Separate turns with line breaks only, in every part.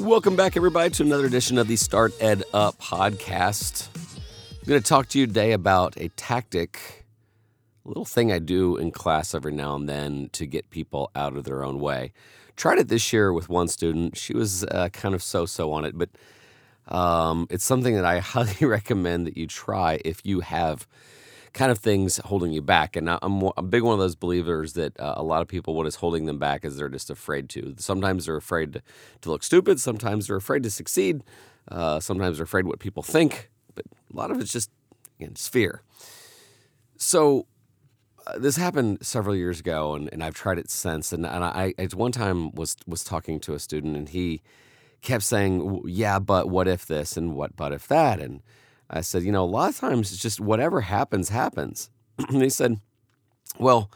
Welcome back, everybody, to another edition of the Start Ed Up podcast. I'm going to talk to you today about a tactic, a little thing I do in class every now and then to get people out of their own way. Tried it this year with one student. She was uh, kind of so so on it, but um, it's something that I highly recommend that you try if you have kind of things holding you back. And I'm a big one of those believers that uh, a lot of people, what is holding them back is they're just afraid to. Sometimes they're afraid to, to look stupid. Sometimes they're afraid to succeed. Uh, sometimes they're afraid what people think. But a lot of it's just, again, it's fear. So uh, this happened several years ago, and, and I've tried it since. And, and I, I one time was was talking to a student, and he kept saying, "Yeah, but what if this and what but if that?" And I said, you know, a lot of times it's just whatever happens, happens. and he said, well,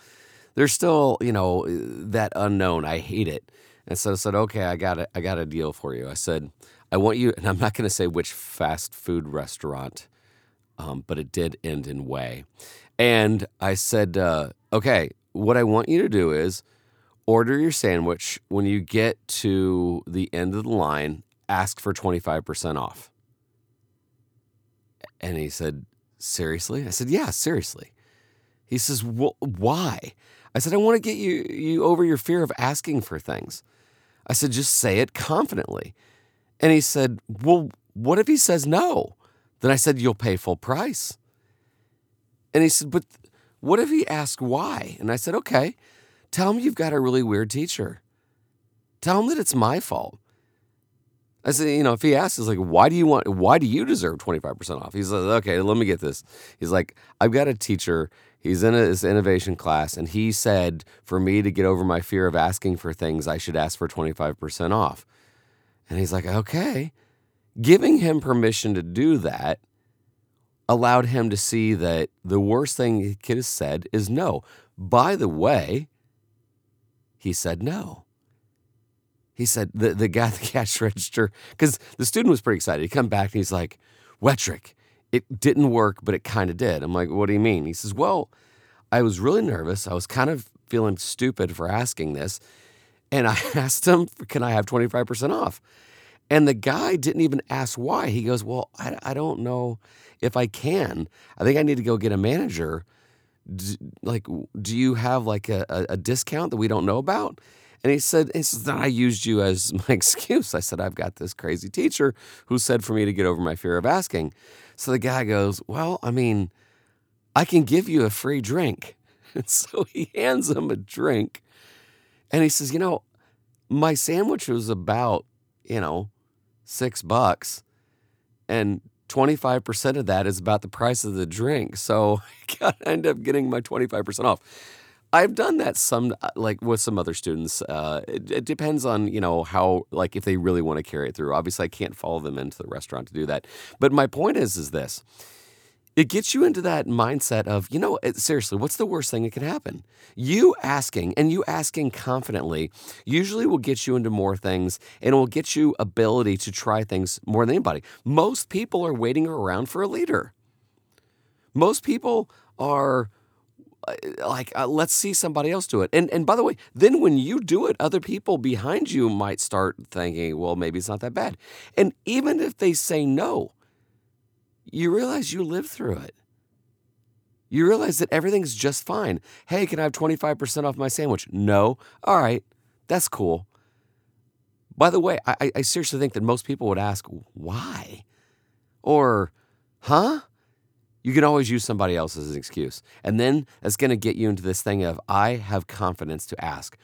there's still, you know, that unknown. I hate it. And so I said, okay, I got. I got a deal for you. I said, I want you, and I'm not going to say which fast food restaurant, um, but it did end in way. And I said, uh, okay, what I want you to do is order your sandwich. When you get to the end of the line, ask for 25% off. And he said, Seriously? I said, Yeah, seriously. He says, Why? I said, I want to get you, you over your fear of asking for things. I said, Just say it confidently. And he said, Well, what if he says no? Then I said, You'll pay full price. And he said, But what if he asks why? And I said, Okay, tell him you've got a really weird teacher. Tell him that it's my fault. I said, you know, if he asks, is like, why do you want, why do you deserve 25% off? He's like, okay, let me get this. He's like, I've got a teacher. He's in a, his innovation class, and he said for me to get over my fear of asking for things, I should ask for 25% off. And he's like, okay. Giving him permission to do that allowed him to see that the worst thing he could have said is no. By the way, he said no he said the, the guy at the cash register, because the student was pretty excited. He come back and he's like, Wettrick, it didn't work, but it kind of did. I'm like, what do you mean? He says, well, I was really nervous. I was kind of feeling stupid for asking this. And I asked him, can I have 25% off? And the guy didn't even ask why. He goes, well, I, I don't know if I can. I think I need to go get a manager. Like, do you have like a, a, a discount that we don't know about? And he said, he says, I used you as my excuse. I said, I've got this crazy teacher who said for me to get over my fear of asking. So the guy goes, Well, I mean, I can give you a free drink. And so he hands him a drink. And he says, You know, my sandwich was about, you know, six bucks. And 25% of that is about the price of the drink. So I end up getting my 25% off. I've done that some uh, like with some other students. Uh, it, it, depends on you know how like if they really want to carry it through. Obviously, I can't follow them into the restaurant to do that. But my point is, is this: it gets you into that mindset of you know seriously, what's the worst thing that can happen? You asking and you asking confidently usually will get you into more things and will get you ability to try things more than anybody. Most people are waiting around for a leader. Most people are uh, like uh, let's see somebody else do it and and by the way then when you do it other people behind you might start thinking well maybe it's not that bad and even if they say no you realize you lived through it. You realize that everything's just fine. Hey can i have 25% off my sandwich? No. All right. That's cool. By the way i, I seriously think that most people would ask why? Or huh? You can always use somebody else as an excuse. And then it's going to get you into this thing of, I have confidence to ask.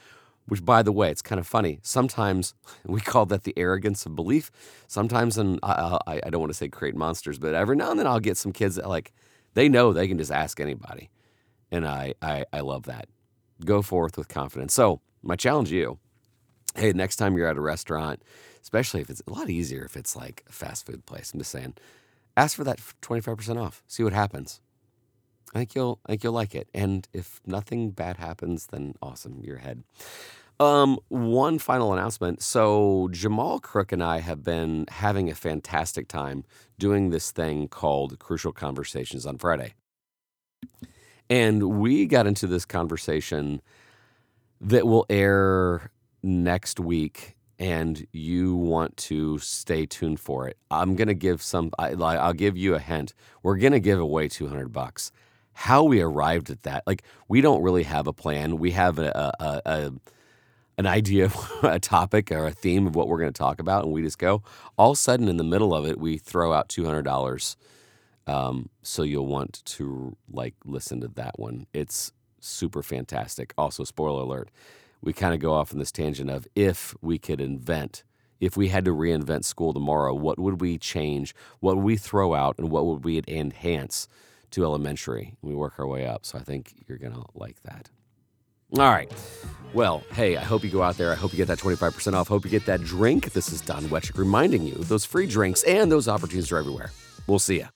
Which, by the way, it's kind of funny. Sometimes we call that the arrogance of belief. Sometimes, and I, I, don't want to say create monsters, but every now and then I'll get some kids that like, they know they can just ask anybody. And I, I, I love that. Go forth with confidence. So, my challenge to you hey, next time you're at a restaurant, especially if it's a lot easier if it's like a fast food place, I'm just saying, ask for that 25% off. See what happens. I think you'll I think you'll like it. And if nothing bad happens, then awesome, you're ahead. Um, one final announcement. So Jamal Crook and I have been having a fantastic time doing this thing called Crucial Conversations on Friday. And we got into this conversation that will air next week and you want to stay tuned for it, I'm gonna give some. I, I'll give you a hint. We're gonna give away 200 bucks. How we arrived at that, like we don't really have a plan. We have a, a, a an idea a topic or a theme of what we're going to talk about, and we just go. All of a sudden, in the middle of it, we throw out two hundred dollars. Um, so you'll want to like listen to that one. It's super fantastic. Also, spoiler alert: we kind of go off on this tangent of if we could invent, if we had to reinvent school tomorrow, what would we change? What would we throw out, and what would we enhance to elementary? We work our way up. So I think you're gonna like that. All right. Well, hey, I hope you go out there. I hope you get that 25% off. Hope you get that drink. This is Don Wettrick reminding you those free drinks and those opportunities are everywhere. We'll see you.